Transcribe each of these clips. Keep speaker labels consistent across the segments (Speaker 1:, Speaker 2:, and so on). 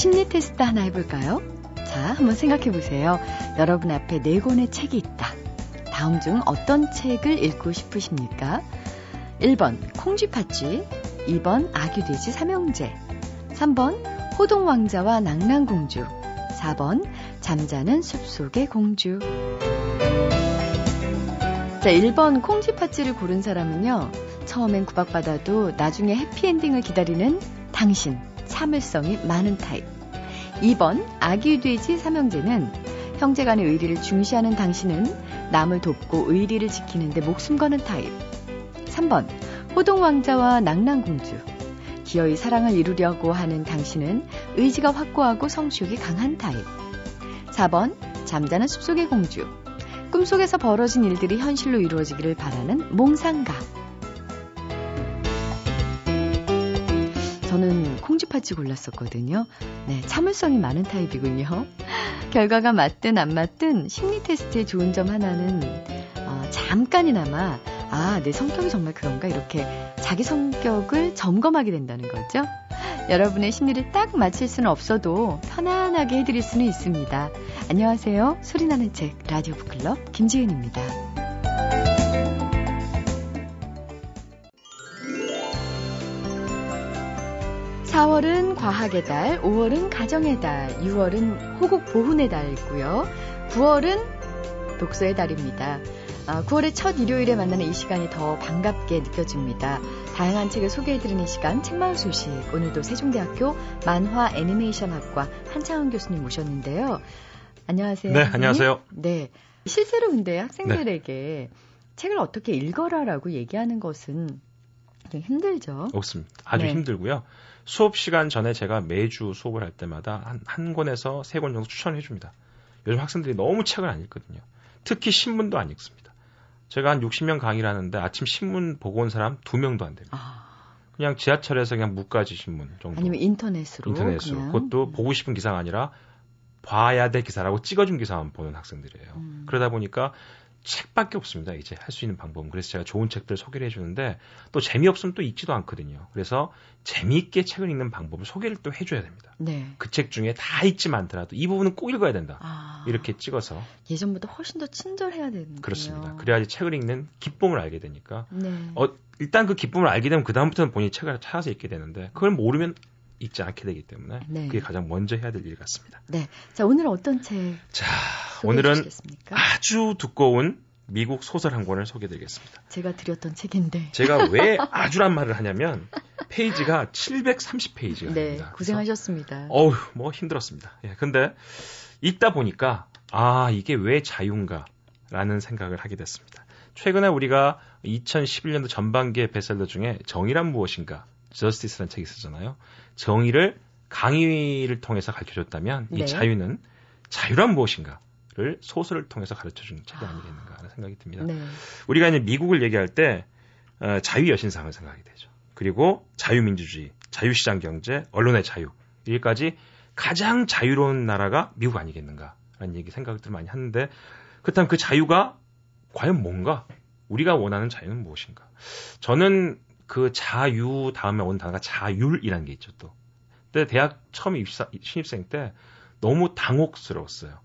Speaker 1: 심리 테스트 하나 해볼까요? 자, 한번 생각해 보세요. 여러분 앞에 네 권의 책이 있다. 다음 중 어떤 책을 읽고 싶으십니까? 1번 콩쥐팥쥐, 2번 아귀돼지 삼형제, 3번 호동왕자와 낭랑공주, 4번 잠자는 숲속의 공주. 자, 1번 콩쥐팥쥐를 고른 사람은요. 처음엔 구박받아도 나중에 해피엔딩을 기다리는 당신, 참을성이 많은 타입. 2번 아기 돼지 삼형제는 형제 간의 의리를 중시하는 당신은 남을 돕고 의리를 지키는데 목숨 거는 타입. 3번 호동왕자와 낭랑공주. 기어이 사랑을 이루려고 하는 당신은 의지가 확고하고 성취욕이 강한 타입. 4번 잠자는 숲속의 공주. 꿈속에서 벌어진 일들이 현실로 이루어지기를 바라는 몽상가. 저는 콩쥐팥쥐 골랐었거든요. 네, 참을성이 많은 타입이군요. 결과가 맞든 안 맞든 심리 테스트의 좋은 점 하나는 어, 잠깐이나마 아, 내 성격이 정말 그런가 이렇게 자기 성격을 점검하게 된다는 거죠. 여러분의 심리를 딱 맞힐 수는 없어도 편안하게 해드릴 수는 있습니다. 안녕하세요. 소리나는 책 라디오 북클럽 김지은입니다. 4월은 과학의 달, 5월은 가정의 달, 6월은 호국 보훈의 달이고요. 9월은 독서의 달입니다. 9월의 아, 첫 일요일에 만나는 이 시간이 더 반갑게 느껴집니다. 다양한 책을 소개해드리는 시간, 책마을 소식. 오늘도 세종대학교 만화 애니메이션학과 한창원 교수님 모셨는데요. 안녕하세요.
Speaker 2: 네, 안녕하세요.
Speaker 1: 네. 실제로 근데 학생들에게 네. 책을 어떻게 읽어라라고 얘기하는 것은 좀 힘들죠.
Speaker 2: 없습니다. 아주 네. 힘들고요. 수업 시간 전에 제가 매주 수업을 할 때마다 한, 한 권에서 세 권 정도 추천해 줍니다. 요즘 학생들이 너무 책을 안 읽거든요. 특히 신문도 안 읽습니다. 제가 한 60명 강의를 하는데 아침 신문 보고 온 사람 두 명도 안 됩니다. 아. 그냥 지하철에서 그냥 무가지 신문 정도.
Speaker 1: 아니면 인터넷으로.
Speaker 2: 인터넷으로. 그냥. 그것도 보고 싶은 기사가 아니라 봐야 될 기사라고 찍어준 기사만 보는 학생들이에요. 음. 그러다 보니까 책밖에 없습니다. 이제 할 수 있는 방법은. 그래서 제가 좋은 책들 소개를 해주는데 또 재미없으면 또 읽지도 않거든요. 그래서 재미있게 책을 읽는 방법을 소개를 또 해줘야 됩니다. 네. 그 책 중에 다 읽지 않더라도 이 부분은 꼭 읽어야 된다. 아. 이렇게 찍어서.
Speaker 1: 예전보다 훨씬 더 친절해야 되는.
Speaker 2: 그렇습니다. 그래야지 책을 읽는 기쁨을 알게 되니까. 네. 어, 일단 그 기쁨을 알게 되면 그다음부터는 본인이 책을 찾아서 읽게 되는데 그걸 모르면 읽지 않게 되기 때문에 네. 그게 가장 먼저 해야 될 일 같습니다.
Speaker 1: 네. 자, 오늘은 어떤 책?
Speaker 2: 자, 오늘은 주시겠습니까? 아주 두꺼운 미국 소설 한 권을 소개해 드리겠습니다.
Speaker 1: 제가 드렸던 책인데.
Speaker 2: 제가 왜 아주란 말을 하냐면 페이지가 730페이지가 네, 됩니다.
Speaker 1: 고생하셨습니다.
Speaker 2: 어우, 뭐 힘들었습니다. 예. 근데 읽다 보니까 아, 이게 왜 자유인가라는 생각을 하게 됐습니다. 최근에 우리가 2011년도 전반기의 베셀러 중에 정의란 무엇인가 저스티스라는 책이 있었잖아요. 정의를 강의를 통해서 가르쳐줬다면 네. 이 자유는 자유란 무엇인가를 소설을 통해서 가르쳐주는 책이 아니겠는가 하는 생각이 듭니다. 네. 우리가 이제 미국을 얘기할 때 어, 자유 여신상을 생각하게 되죠. 그리고 자유민주주의, 자유시장 경제, 언론의 자유 여기까지 가장 자유로운 나라가 미국 아니겠는가라는 얘기 생각들 많이 하는데 그렇다면 그 자유가 과연 뭔가? 우리가 원하는 자유는 무엇인가? 저는 그 자유 다음에 온 단어가 자율이라는 게 있죠 또. 근데 대학 처음 입사, 신입생 때 너무 당혹스러웠어요.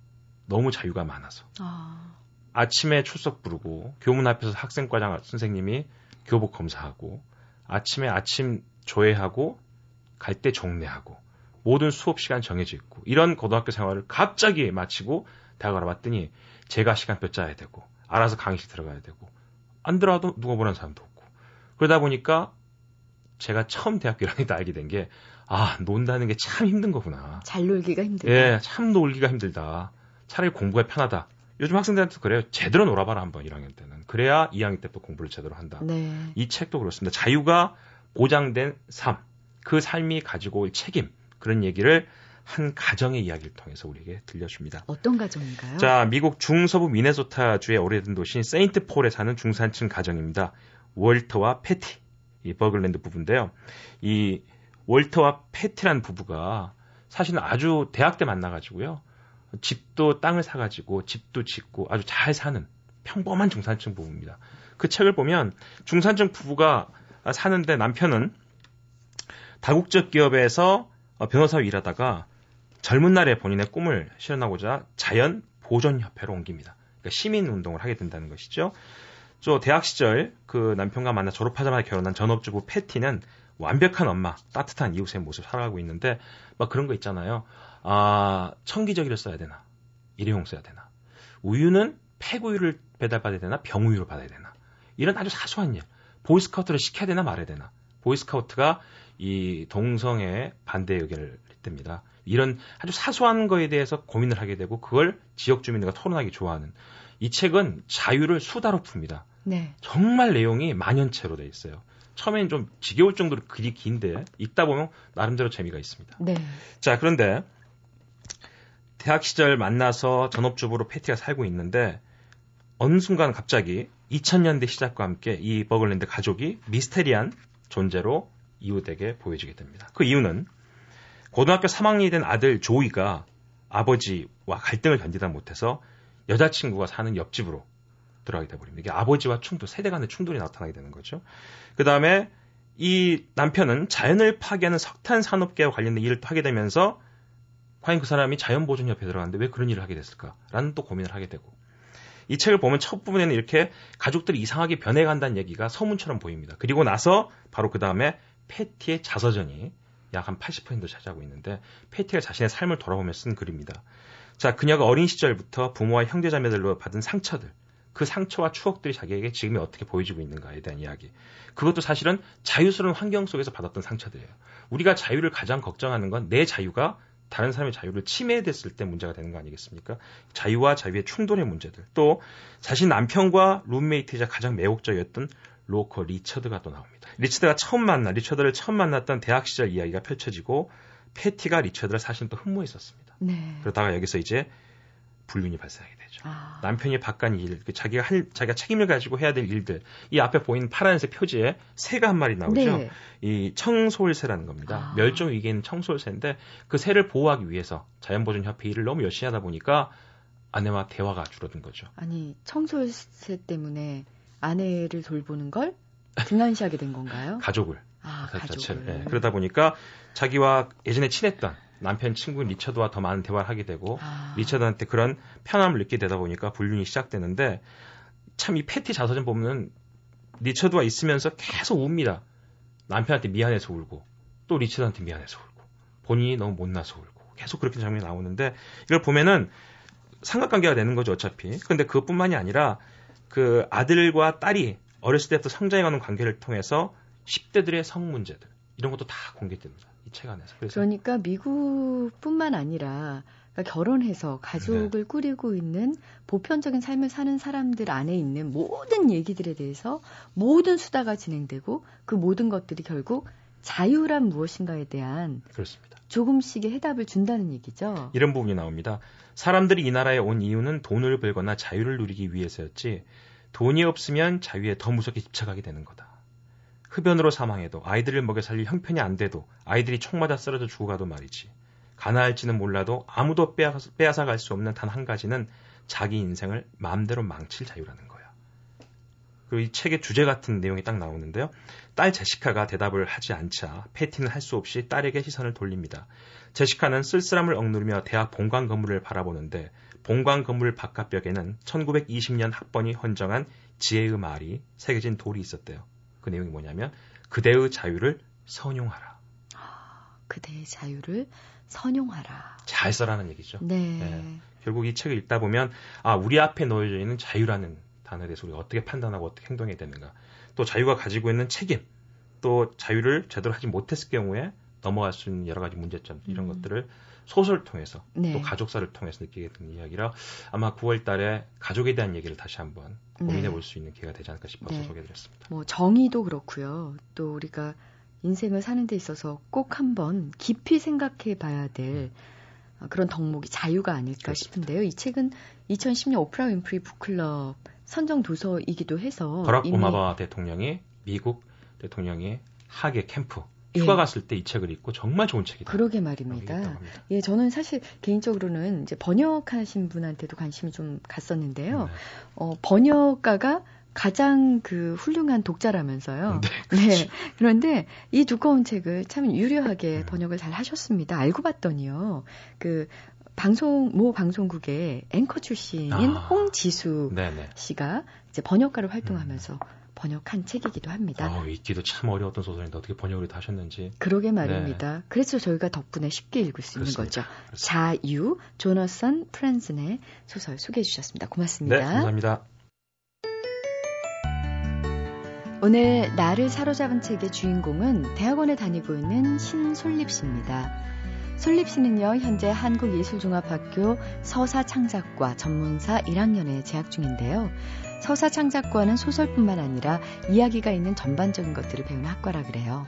Speaker 2: 너무 자유가 많아서. 아. 아침에 출석 부르고 교문 앞에서 학생과장 선생님이 교복 검사하고 아침에 아침 조회하고 갈때 종례하고 모든 수업 시간 정해져 있고 이런 고등학교 생활을 갑자기 마치고 대학을 와봤더니 제가 시간표 짜야 되고 알아서 강의실 들어가야 되고 안 들어와도 누가 보는 사람도 없고 그러다 보니까 제가 처음 대학교 1학년 때 알게 된 게, 아, 논다는 게 참 힘든 거구나.
Speaker 1: 잘 놀기가 힘들다.
Speaker 2: 예, 참 놀기가 힘들다. 차라리 공부가 편하다. 요즘 학생들한테도 그래요. 제대로 놀아봐라, 한번 1학년 때는. 그래야 2학년 때부터 공부를 제대로 한다. 네. 이 책도 그렇습니다. 자유가 보장된 삶, 그 삶이 가지고 올 책임, 그런 얘기를 한 가정의 이야기를 통해서 우리에게 들려줍니다.
Speaker 1: 어떤 가정인가요?
Speaker 2: 자, 미국 중서부 미네소타주의 오래된 도시인 세인트 폴에 사는 중산층 가정입니다. 월터와 패티, 이 버글랜드 부부인데요. 이 월터와 패티란 부부가 사실은 아주 대학 때 만나가지고요. 집도 땅을 사가지고 집도 짓고 아주 잘 사는 평범한 중산층 부부입니다. 그 책을 보면 중산층 부부가 사는데 남편은 다국적 기업에서 변호사로 일하다가 젊은 날에 본인의 꿈을 실현하고자 자연 보존 협회로 옮깁니다. 그러니까 시민 운동을 하게 된다는 것이죠. 저 대학 시절 그 남편과 만나 졸업하자마자 결혼한 전업주부 패티는 완벽한 엄마, 따뜻한 이웃의 모습 살아가고 있는데 막 그런 거 있잖아요. 아, 청기저귀를 써야 되나? 일회용 써야 되나? 우유는 폐구유를 배달받아야 되나? 병우유를 받아야 되나? 이런 아주 사소한 일. 보이스카우트를 시켜야 되나 말아야 되나? 보이스카우트가 이 동성애 반대 의견을 냈답니다. 이런 아주 사소한 거에 대해서 고민을 하게 되고 그걸 지역 주민들과 토론하기 좋아하는 이 책은 자유를 수다로 풉니다. 네. 정말 내용이 만연체로 돼 있어요. 처음엔 좀 지겨울 정도로 글이 긴데 읽다 보면 나름대로 재미가 있습니다. 네. 자, 그런데 대학 시절 만나서 전업주부로 패티가 살고 있는데 어느 순간 갑자기 2000년대 시작과 함께 이 버글랜드 가족이 미스테리한 존재로 이웃에게 보여지게 됩니다. 그 이유는 고등학교 3학년이 된 아들 조이가 아버지와 갈등을 견디다 못해서 여자친구가 사는 옆집으로 들어가게 돼버립니다. 이게 아버지와 충돌, 세대 간의 충돌이 나타나게 되는 거죠. 그 다음에 이 남편은 자연을 파괴하는 석탄 산업계와 관련된 일을 하게 되면서 과연 그 사람이 자연보존협회에 들어갔는데 왜 그런 일을 하게 됐을까라는 또 고민을 하게 되고 이 책을 보면 첫 부분에는 이렇게 가족들이 이상하게 변해간다는 얘기가 서문처럼 보입니다. 그리고 나서 바로 그 다음에 패티의 자서전이 약 한 80% 차지하고 있는데 패티가 자신의 삶을 돌아보며 쓴 글입니다. 자, 그녀가 어린 시절부터 부모와 형제자매들로 받은 상처들, 그 상처와 추억들이 자기에게 지금이 어떻게 보여지고 있는가에 대한 이야기. 그것도 사실은 자유스러운 환경 속에서 받았던 상처들이에요. 우리가 자유를 가장 걱정하는 건 내 자유가 다른 사람의 자유를 침해됐을 때 문제가 되는 거 아니겠습니까? 자유와 자유의 충돌의 문제들. 또 자신 남편과 룸메이트이자 가장 매혹적이었던 로커 리처드가 또 나옵니다. 리처드가 처음 만나 리처드를 처음 만났던 대학 시절 이야기가 펼쳐지고 패티가 리처드를 사실 또 흠모했었습니다. 네. 그러다가 여기서 이제 불륜이 발생하게 되죠. 아. 남편이 바깥 일, 그 자기가 할, 자기가 책임을 가지고 해야 될 일들. 이 앞에 보이는 파란색 표지에 새가 한 마리 나오죠. 네. 이 청솔새라는 겁니다. 아. 멸종 위기에 있는 청솔새인데 그 새를 보호하기 위해서 자연보존협회 일을 너무 열심히 하다 보니까 아내와 대화가 줄어든 거죠.
Speaker 1: 아니 청솔새 때문에 아내를 돌보는 걸 등한시하게 된 건가요?
Speaker 2: 가족을. 아, 그 가족을. 네. 그러다 보니까 자기와 예전에 친했던 남편 친구인 리처드와 더 많은 대화를 하게 되고 아. 리처드한테 그런 편함을 느끼게 되다 보니까 불륜이 시작되는데 참 이 패티 자서전 보면 리처드와 있으면서 계속 웁니다. 남편한테 미안해서 울고 또 리처드한테 미안해서 울고 본인이 너무 못나서 울고 계속 그렇게 장면이 나오는데 이걸 보면은 삼각관계가 되는 거죠 어차피. 근데 그것뿐만이 아니라 그 아들과 딸이 어렸을 때부터 성장해가는 관계를 통해서 10대들의 성 문제들 이런 것도 다 공개됩니다. 이 책 안에서.
Speaker 1: 그러니까 미국뿐만 아니라 그러니까 결혼해서 가족을 네. 꾸리고 있는 보편적인 삶을 사는 사람들 안에 있는 모든 얘기들에 대해서 모든 수다가 진행되고 그 모든 것들이 결국 자유란 무엇인가에 대한
Speaker 2: 그렇습니다.
Speaker 1: 조금씩의 해답을 준다는 얘기죠.
Speaker 2: 이런 부분이 나옵니다. 사람들이 이 나라에 온 이유는 돈을 벌거나 자유를 누리기 위해서였지 돈이 없으면 자유에 더 무섭게 집착하게 되는 거다. 흡연으로 사망해도 아이들을 먹여 살릴 형편이 안 돼도 아이들이 총 맞아 쓰러져 죽어가도 말이지. 가나할지는 몰라도 아무도 빼앗아 갈 수 없는 단 한 가지는 자기 인생을 마음대로 망칠 자유라는 거야. 그리고 이 책의 주제 같은 내용이 딱 나오는데요. 딸 제시카가 대답을 하지 않자 패티는 할 수 없이 딸에게 시선을 돌립니다. 제시카는 쓸쓸함을 억누르며 대학 본관 건물을 바라보는데 본관 건물 바깥벽에는 1920년 학번이 헌정한 지혜의 말이 새겨진 돌이 있었대요. 그 내용이 뭐냐면 그대의 자유를 선용하라.
Speaker 1: 아, 그대의 자유를 선용하라.
Speaker 2: 잘 써라는 얘기죠. 네. 네. 결국 이 책을 읽다 보면 아 우리 앞에 놓여져 있는 자유라는 단어에 대해서 우리가 어떻게 판단하고 어떻게 행동해야 되는가. 또 자유가 가지고 있는 책임, 또 자유를 제대로 하지 못했을 경우에 넘어갈 수 있는 여러 가지 문제점 이런 음. 것들을 소설을 통해서 네. 또 가족사를 통해서 느끼게 되는 이야기라 아마 9월 달에 가족에 대한 얘기를 다시 한번 고민해 네. 볼수 있는 기회가 되지 않을까 싶어서 네. 소개해드렸습니다.
Speaker 1: 뭐 정의도 그렇고요. 또 우리가 인생을 사는 데 있어서 꼭 한번 깊이 생각해 봐야 될 음. 그런 덕목이 자유가 아닐까 그렇습니다. 싶은데요. 이 책은 2010년 오프라 윈프리 book club 선정 도서이기도 해서
Speaker 2: 버락 오바마 대통령이 미국 대통령이 하계 캠프 휴가 예. 갔을 때 이 책을 읽고 정말 좋은 책이다.
Speaker 1: 그러게 말입니다. 예, 저는 사실 개인적으로는 이제 번역하신 분한테도 관심이 좀 갔었는데요. 네. 어, 번역가가 가장 그 훌륭한 독자라면서요.
Speaker 2: 네.
Speaker 1: 네.
Speaker 2: 그렇죠.
Speaker 1: 그런데 이 두꺼운 책을 참 유려하게
Speaker 2: 네.
Speaker 1: 번역을 잘 하셨습니다. 알고 봤더니요. 그 방송 모 방송국의 앵커 출신인
Speaker 2: 아.
Speaker 1: 홍지수
Speaker 2: 네네.
Speaker 1: 씨가 이제 번역가로 활동하면서 번역한 책이기도 합니다.
Speaker 2: 어, 읽기도 참 어려웠던 소설인데 어떻게 번역을 다 하셨는지.
Speaker 1: 그러게 말입니다. 그래서 저희가 덕분에 쉽게 읽을 수 있는
Speaker 2: 네. 그렇습니다.
Speaker 1: 거죠. 자유 조너선 프렌슨의 소설 소개해 주셨습니다. 고맙습니다.
Speaker 2: 네, 감사합니다.
Speaker 1: 오늘 나를 사로잡은 책의 주인공은 대학원에 다니고 있는 신솔립 씨입니다. 솔립 씨는요, 현재 한국예술종합학교 서사창작과 전문사 1학년에 재학 중인데요. 서사 창작과는 소설뿐만 아니라 이야기가 있는 전반적인 것들을 배우는 학과라 그래요.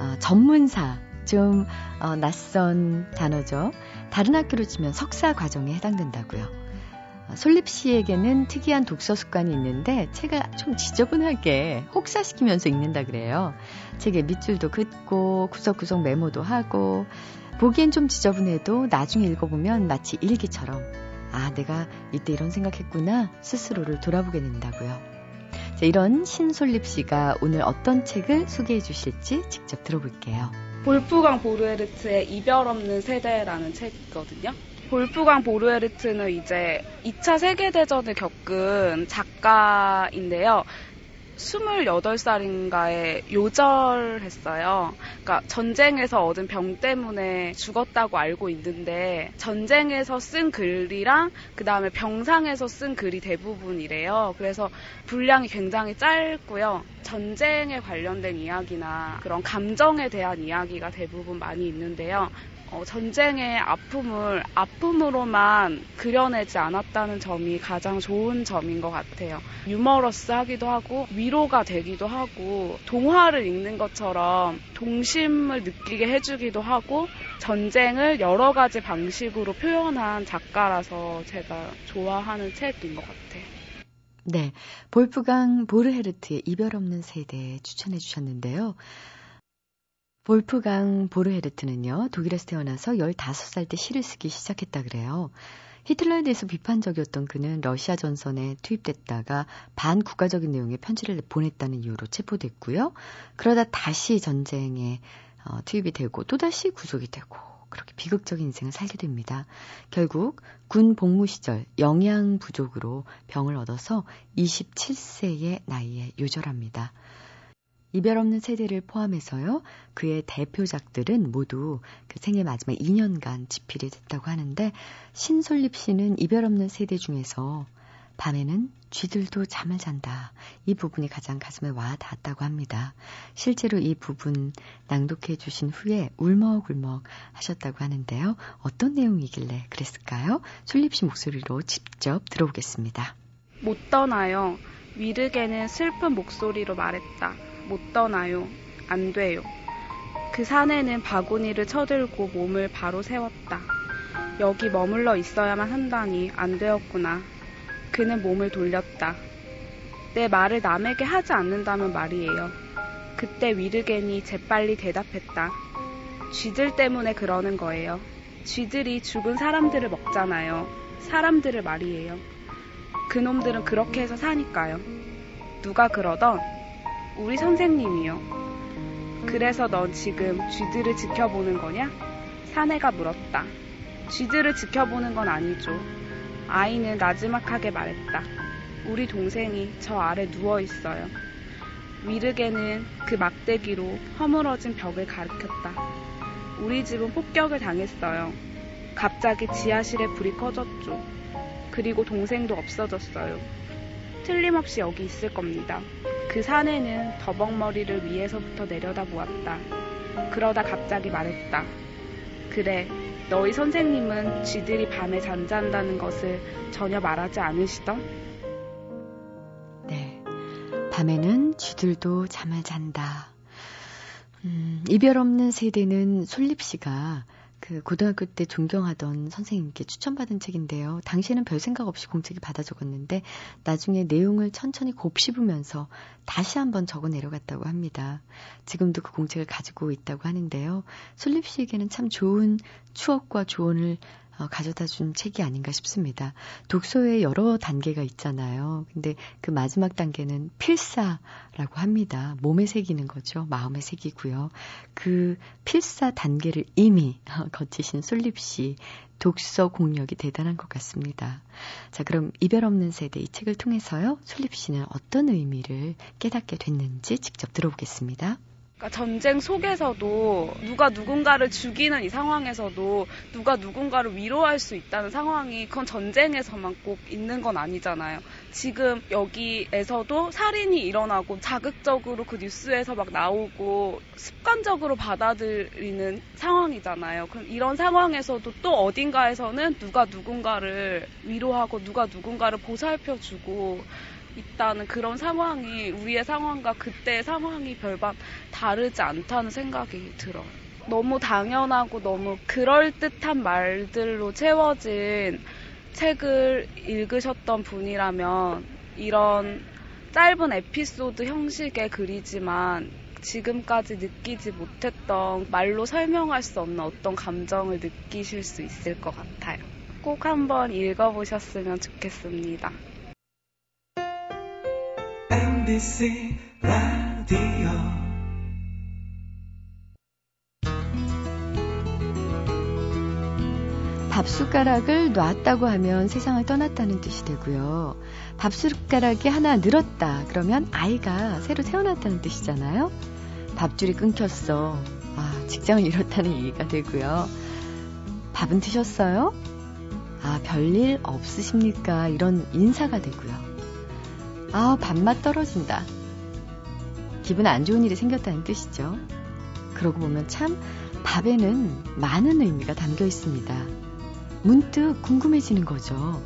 Speaker 1: 어, 전문사, 좀 어, 낯선 단어죠. 다른 학교로 치면 석사 과정에 해당된다고요. 어, 솔립 씨에게는 특이한 독서 습관이 있는데 책을 좀 지저분하게 혹사시키면서 읽는다 그래요. 책에 밑줄도 긋고 구석구석 메모도 하고 보기엔 좀 지저분해도 나중에 읽어보면 마치 일기처럼 아 내가 이때 이런 생각했구나 스스로를 돌아보게 된다고요. 자, 이런 신솔립 씨가 오늘 어떤 책을 소개해 주실지 직접 들어볼게요.
Speaker 3: 볼프강 보르헤르트의 이별 없는 세대라는 책이거든요. 볼프강 보르헤르트는 이제 2차 세계대전을 겪은 작가인데요. 28살인가에 요절했어요. 그러니까 전쟁에서 얻은 병 때문에 죽었다고 알고 있는데 전쟁에서 쓴 글이랑 그 다음에 병상에서 쓴 글이 대부분이래요. 그래서 분량이 굉장히 짧고요. 전쟁에 관련된 이야기나 그런 감정에 대한 이야기가 대부분 많이 있는데요. 어, 전쟁의 아픔을 아픔으로만 그려내지 않았다는 점이 가장 좋은 점인 것 같아요. 유머러스하기도 하고 위로가 되기도 하고 동화를 읽는 것처럼 동심을 느끼게 해주기도 하고 전쟁을 여러 가지 방식으로 표현한 작가라서 제가 좋아하는 책인 것 같아요.
Speaker 1: 네, 볼프강 보르헤르트의 이별 없는 세대 추천해 주셨는데요. 볼프강 보르헤르트는요, 독일에서 태어나서 15살 때 시를 쓰기 시작했다 그래요. 히틀러에 대해서 비판적이었던 그는 러시아 전선에 투입됐다가 반국가적인 내용의 편지를 보냈다는 이유로 체포됐고요. 그러다 다시 전쟁에 어, 투입이 되고 또다시 구속이 되고 그렇게 비극적인 인생을 살게 됩니다. 결국 군 복무 시절 영양 부족으로 병을 얻어서 27세의 나이에 요절합니다. 이별 없는 세대를 포함해서요, 그의 대표작들은 모두 그 생애 마지막 2년간 집필이 됐다고 하는데, 신솔립 씨는 이별 없는 세대 중에서 밤에는 쥐들도 잠을 잔다. 이 부분이 가장 가슴에 와 닿았다고 합니다. 실제로 이 부분 낭독해 주신 후에 울먹울먹 하셨다고 하는데요. 어떤 내용이길래 그랬을까요? 솔립 씨 목소리로 직접 들어보겠습니다.
Speaker 3: 못 떠나요. 위르게는 슬픈 목소리로 말했다. 못 떠나요. 안 돼요. 그 산에는 바구니를 쳐들고 몸을 바로 세웠다. 여기 머물러 있어야만 한다니 안 되었구나. 그는 몸을 돌렸다. 내 말을 남에게 하지 않는다면 말이에요. 그때 위르겐이 재빨리 대답했다. 쥐들 때문에 그러는 거예요. 쥐들이 죽은 사람들을 먹잖아요. 사람들을 말이에요. 그놈들은 그렇게 해서 사니까요. 누가 그러던 우리 선생님이요. 그래서 넌 지금 쥐들을 지켜보는 거냐? 사내가 물었다. 쥐들을 지켜보는 건 아니죠. 아이는 나지막하게 말했다. 우리 동생이 저 아래 누워 있어요. 위르게는 그 막대기로 허물어진 벽을 가리켰다. 우리 집은 폭격을 당했어요. 갑자기 지하실에 불이 꺼졌죠. 그리고 동생도 없어졌어요. 틀림없이 여기 있을 겁니다. 그 사내는 더벅머리를 위에서부터 내려다 보았다. 그러다 갑자기 말했다. 그래, 너희 선생님은 쥐들이 밤에 잠잔다는 것을 전혀 말하지 않으시던?
Speaker 1: 네. 밤에는 쥐들도 잠을 잔다. 음, 이별 없는 세대는 솔립 씨가 그 고등학교 때 존경하던 선생님께 추천받은 책인데요. 당시에는 별 생각 없이 공책이 받아 적었는데 나중에 내용을 천천히 곱씹으면서 다시 한번 적어 내려갔다고 합니다. 지금도 그 공책을 가지고 있다고 하는데요. 솔립 씨에게는 참 좋은 추억과 조언을 어, 가져다 준 책이 아닌가 싶습니다. 독서에 여러 단계가 있잖아요. 근데 그 마지막 단계는 필사라고 합니다. 몸에 새기는 거죠. 마음에 새기고요. 그 필사 단계를 이미 거치신 솔립 씨 독서 공력이 대단한 것 같습니다. 자, 그럼 이별 없는 세대 이 책을 통해서요. 솔립 씨는 어떤 의미를 깨닫게 됐는지 직접 들어보겠습니다.
Speaker 3: 그러니까 전쟁 속에서도 누가 누군가를 죽이는 이 상황에서도 누가 누군가를 위로할 수 있다는 상황이 그건 전쟁에서만 꼭 있는 건 아니잖아요. 지금 여기에서도 살인이 일어나고 자극적으로 그 뉴스에서 막 나오고 습관적으로 받아들이는 상황이잖아요. 그럼 이런 상황에서도 또 어딘가에서는 누가 누군가를 위로하고 누가 누군가를 보살펴주고 있다는 그런 상황이 우리의 상황과 그때의 상황이 별반 다르지 않다는 생각이 들어요. 너무 당연하고 너무 그럴듯한 말들로 채워진 책을 읽으셨던 분이라면 이런 짧은 에피소드 형식의 글이지만 지금까지 느끼지 못했던 말로 설명할 수 없는 어떤 감정을 느끼실 수 있을 것 같아요. 꼭 한번 읽어보셨으면 좋겠습니다. MBC 라디오
Speaker 1: 밥숟가락을 놨다고 하면 세상을 떠났다는 뜻이 되고요. 밥숟가락이 하나 늘었다. 그러면 아이가 새로 태어났다는 뜻이잖아요. 밥줄이 끊겼어. 아, 직장을 잃었다는 얘기가 되고요. 밥은 드셨어요? 아, 별일 없으십니까? 이런 인사가 되고요. 아, 밥맛 떨어진다. 기분 안 좋은 일이 생겼다는 뜻이죠. 그러고 보면 참 밥에는 많은 의미가 담겨 있습니다. 문득 궁금해지는 거죠.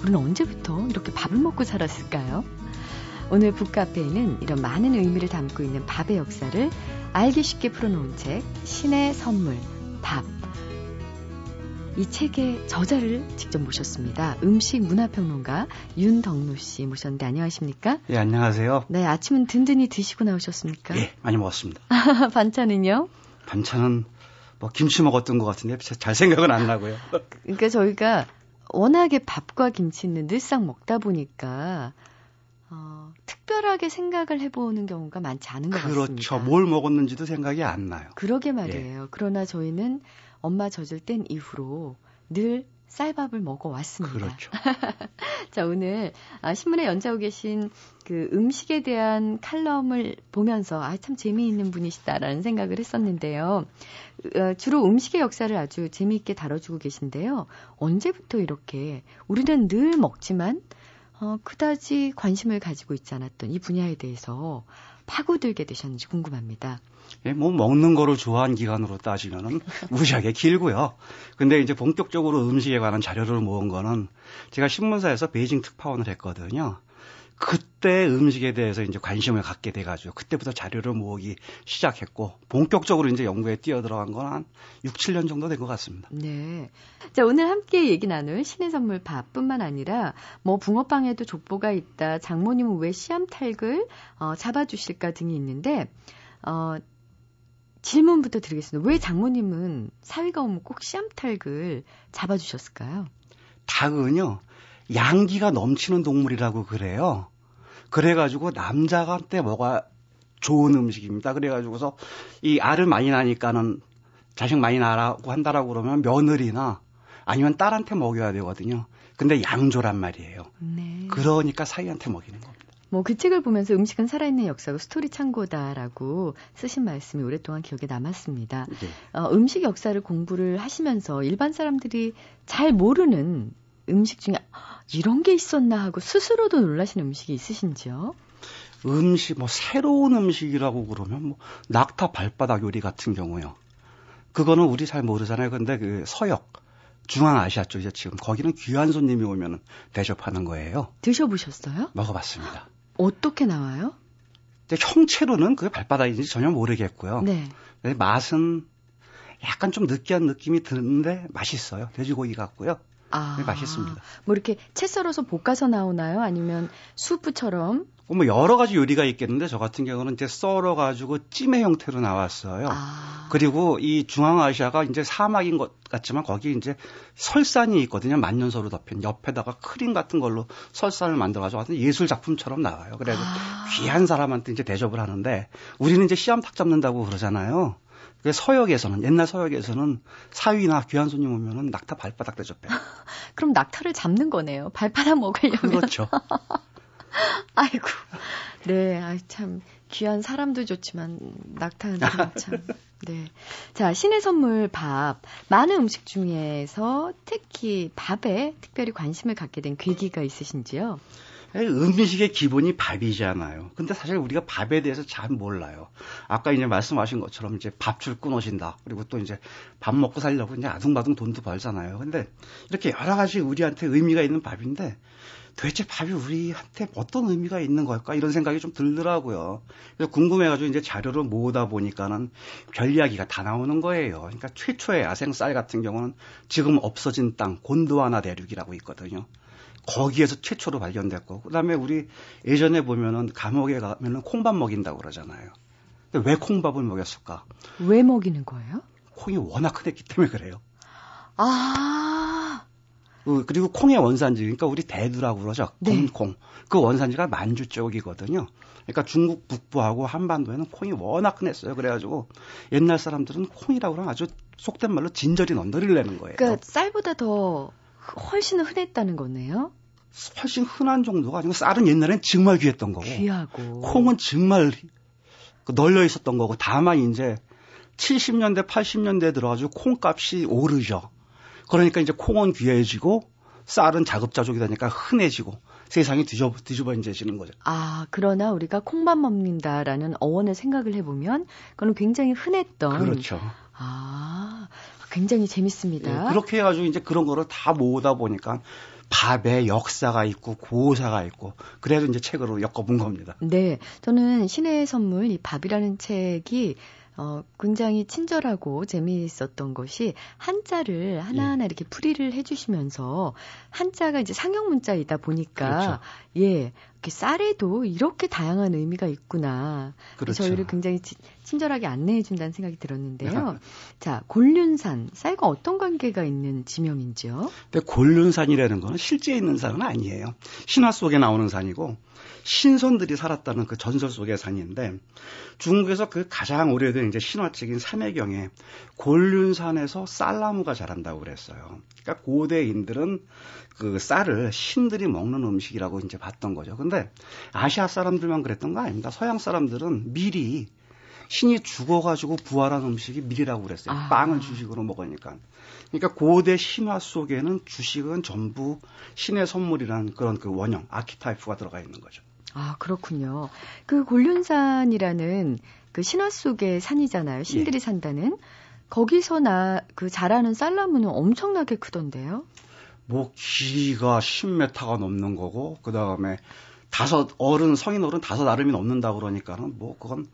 Speaker 1: 우리는 언제부터 이렇게 밥을 먹고 살았을까요? 오늘 북카페에는 이런 많은 의미를 담고 있는 밥의 역사를 알기 쉽게 풀어놓은 책, 신의 선물, 밥. 이 책의 저자를 직접 모셨습니다. 음식 문화평론가 윤덕노 씨 모셨는데 안녕하십니까?
Speaker 4: 예, 안녕하세요.
Speaker 1: 네, 아침은 든든히 드시고 나오셨습니까?
Speaker 4: 예, 많이 먹었습니다.
Speaker 1: 반찬은요?
Speaker 4: 반찬은 뭐 김치 먹었던 것 같은데 잘 생각은 안 나고요.
Speaker 1: 그러니까 저희가 워낙에 밥과 김치는 늘상 먹다 보니까 어, 특별하게 생각을 해보는 경우가 많지 않은 것
Speaker 4: 그렇죠.
Speaker 1: 같습니다.
Speaker 4: 그렇죠. 뭘 먹었는지도 생각이 안 나요.
Speaker 1: 그러게 말이에요. 예. 그러나 저희는 엄마 젖을 땐 이후로 늘 쌀밥을 먹어 왔습니다.
Speaker 4: 그렇죠.
Speaker 1: 자, 오늘 아, 신문에 연재하고 계신 그 음식에 대한 칼럼을 보면서 아, 참 재미있는 분이시다라는 생각을 했었는데요. 어, 주로 음식의 역사를 아주 재미있게 다뤄주고 계신데요. 언제부터 이렇게 우리는 늘 먹지만 어, 그다지 관심을 가지고 있지 않았던 이 분야에 대해서 파고들게 되셨는지 궁금합니다.
Speaker 4: 예, 뭐 먹는 거를 좋아한 기간으로 따지면은 무지하게 길고요. 근데 이제 본격적으로 음식에 관한 자료를 모은 거는 제가 신문사에서 베이징 특파원을 했거든요. 그때 음식에 대해서 이제 관심을 갖게 돼가지고 그때부터 자료를 모으기 시작했고 본격적으로 이제 연구에 뛰어들어간 건 한 6, 7년 정도 된 것 같습니다.
Speaker 1: 네. 자, 오늘 함께 얘기 나눌 신의 선물 밥뿐만 아니라 뭐 붕어빵에도 족보가 있다, 장모님은 왜 씨암탉을 어, 잡아주실까 등이 있는데 어, 질문부터 드리겠습니다. 왜 장모님은 사위가 오면 꼭 씨암탉을 잡아주셨을까요?
Speaker 4: 닭은요, 양기가 넘치는 동물이라고 그래요. 그래가지고 때 먹어야 좋은 음식입니다. 그래가지고서 이 알을 많이 나니까는 자식 많이 나라고 한다라고 그러면 며느리나 아니면 딸한테 먹여야 되거든요. 근데 양조란 말이에요. 네. 그러니까 사위한테 먹이는 겁니다.
Speaker 1: 뭐 그 책을 보면서 음식은 살아있는 역사고 스토리 창고다라고 쓰신 말씀이 오랫동안 기억에 남았습니다. 네. 어, 음식 역사를 공부를 하시면서 일반 사람들이 잘 모르는 음식 중에 이런 게 있었나 하고 스스로도 놀라시는 음식이 있으신지요?
Speaker 4: 음식 뭐 새로운 음식이라고 그러면 뭐 낙타 발바닥 요리 같은 경우요. 그거는 우리 잘 모르잖아요. 근데 그 서역 중앙아시아 쪽이죠 지금 거기는 귀한 손님이 오면 대접하는 거예요.
Speaker 1: 드셔보셨어요?
Speaker 4: 먹어봤습니다.
Speaker 1: 어떻게 나와요?
Speaker 4: 형체로는 그게 발바닥인지 전혀 모르겠고요. 네. 맛은 약간 좀 느끼한 느낌이 드는데 맛있어요. 돼지고기 같고요. 아, 네, 맛있습니다.
Speaker 1: 뭐 이렇게 채 썰어서 볶아서 나오나요? 아니면 수프처럼?
Speaker 4: 뭐 여러 가지 요리가 있겠는데 저 같은 경우는 이제 썰어 가지고 찜의 형태로 나왔어요.
Speaker 1: 아.
Speaker 4: 그리고 이 중앙아시아가 이제 사막인 것 같지만 거기 이제 설산이 있거든요. 만년설로 덮인 옆에다가 크림 같은 걸로 설산을 만들어 가지고 예술 작품처럼 나와요. 그래서
Speaker 1: 아.
Speaker 4: 귀한 사람한테 이제 대접을 하는데 우리는 이제 씨암탉 잡는다고 그러잖아요. 그 서역에서는 옛날 서역에서는 사위나 귀한 손님 오면은 낙타 발바닥 대접해요.
Speaker 1: 그럼 낙타를 잡는 거네요. 발바닥 먹으려면.
Speaker 4: 그렇죠.
Speaker 1: 아이고. 네, 아 참 귀한 사람도 좋지만 낙타는 참. 네. 자, 신의 선물 밥. 많은 음식 중에서 특히 밥에 특별히 관심을 갖게 된 계기가 있으신지요?
Speaker 4: 음식의 기본이 밥이잖아요. 근데 사실 우리가 밥에 대해서 잘 몰라요. 아까 이제 말씀하신 것처럼 이제 밥줄 끊어진다. 그리고 또 이제 밥 먹고 살려고 이제 아둥바둥 돈도 벌잖아요. 근데 이렇게 여러 가지 우리한테 의미가 있는 밥인데 도대체 밥이 우리한테 어떤 의미가 있는 걸까 이런 생각이 좀 들더라고요. 그래서 궁금해가지고 이제 자료를 모으다 보니까는 별 이야기가 다 나오는 거예요. 그러니까 최초의 야생 쌀 같은 경우는 지금 없어진 땅 곤도와나 대륙이라고 있거든요. 거기에서 최초로 발견됐고 그다음에 우리 예전에 보면은 감옥에 가면은 콩밥 먹인다고 그러잖아요. 근데 왜 콩밥을 먹였을까?
Speaker 1: 왜 먹이는 거예요?
Speaker 4: 콩이 워낙 크댔기 때문에 그래요.
Speaker 1: 아.
Speaker 4: 그, 그리고 콩의 원산지, 그러니까 우리 대두라고 그러죠.
Speaker 1: 네.
Speaker 4: 콩. 그 원산지가 만주 쪽이거든요. 그러니까 중국 북부하고 한반도에는 콩이 워낙 흔했어요. 그래가지고 옛날 사람들은 콩이라고 하면 아주 속된 말로 진저리 넌더리를 내는 거예요.
Speaker 1: 그러니까 쌀보다 더 훨씬 흔했다는 거네요.
Speaker 4: 훨씬 흔한 정도가 아니고 쌀은 옛날엔 정말 귀했던 거고
Speaker 1: 귀하고.
Speaker 4: 콩은 정말 널려 있었던 거고 다만 이제 70년대 80년대에 들어가지고 콩값이 오르죠. 그러니까 이제 콩은 귀해지고 쌀은 자급자족이 되니까 흔해지고 세상이 뒤집어, 뒤집어지는 거죠.
Speaker 1: 아, 그러나 우리가 콩밥 먹는다라는 어원을 생각을 해보면 그건 굉장히 흔했던.
Speaker 4: 그렇죠.
Speaker 1: 아, 굉장히 재밌습니다.
Speaker 4: 예, 그렇게 해가지고 이제 그런 거를 다 모으다 보니까 밥에 역사가 있고 고사가 있고 그래도 이제 책으로 엮어본 겁니다.
Speaker 1: 네, 저는 신의 선물 이 밥이라는 책이 어, 굉장히 친절하고 재미있었던 것이 한자를 하나하나
Speaker 4: 예.
Speaker 1: 이렇게 풀이를 해주시면서 한자가 이제 상형 문자이다 보니까
Speaker 4: 그렇죠.
Speaker 1: 예 이렇게 쌀에도 이렇게 다양한 의미가 있구나
Speaker 4: 그렇죠.
Speaker 1: 저희를 굉장히 치- 친절하게 안내해 준다는 생각이 들었는데요. 자 곤륜산 쌀과 어떤 관계가 있는 지명인지요?
Speaker 4: 근데 곤륜산이라는 거는 실제 있는 산은 아니에요. 신화 속에 나오는 산이고 신선들이 살았다는 그 전설 속의 산인데 중국에서 그 가장 오래된 이제 신화책인 삼해경에 곤륜산에서 쌀나무가 자란다고 그랬어요. 그러니까 고대인들은 그 쌀을 신들이 먹는 음식이라고 이제 봤던 거죠. 근데 아시아 사람들만 그랬던 거 아닙니다. 서양 사람들은 미리 신이 죽어가지고 부활한 음식이 밀이라고 그랬어요.
Speaker 1: 아.
Speaker 4: 빵을 주식으로 먹으니까. 그러니까 고대 신화 속에는 주식은 전부 신의 선물이라는 그런 그 원형, 아키타이프가 들어가 있는 거죠.
Speaker 1: 아, 그렇군요. 그 곤륜산이라는 그 신화 속의 산이잖아요. 신들이 산다는. 거기서 나, 그 자라는 쌀나무는 엄청나게 크던데요.
Speaker 4: 뭐 길이가 10m가 넘는 거고 그 다음에 다섯 어른 성인 어른 다섯 아름이 넘는다 그러니까는 뭐 그건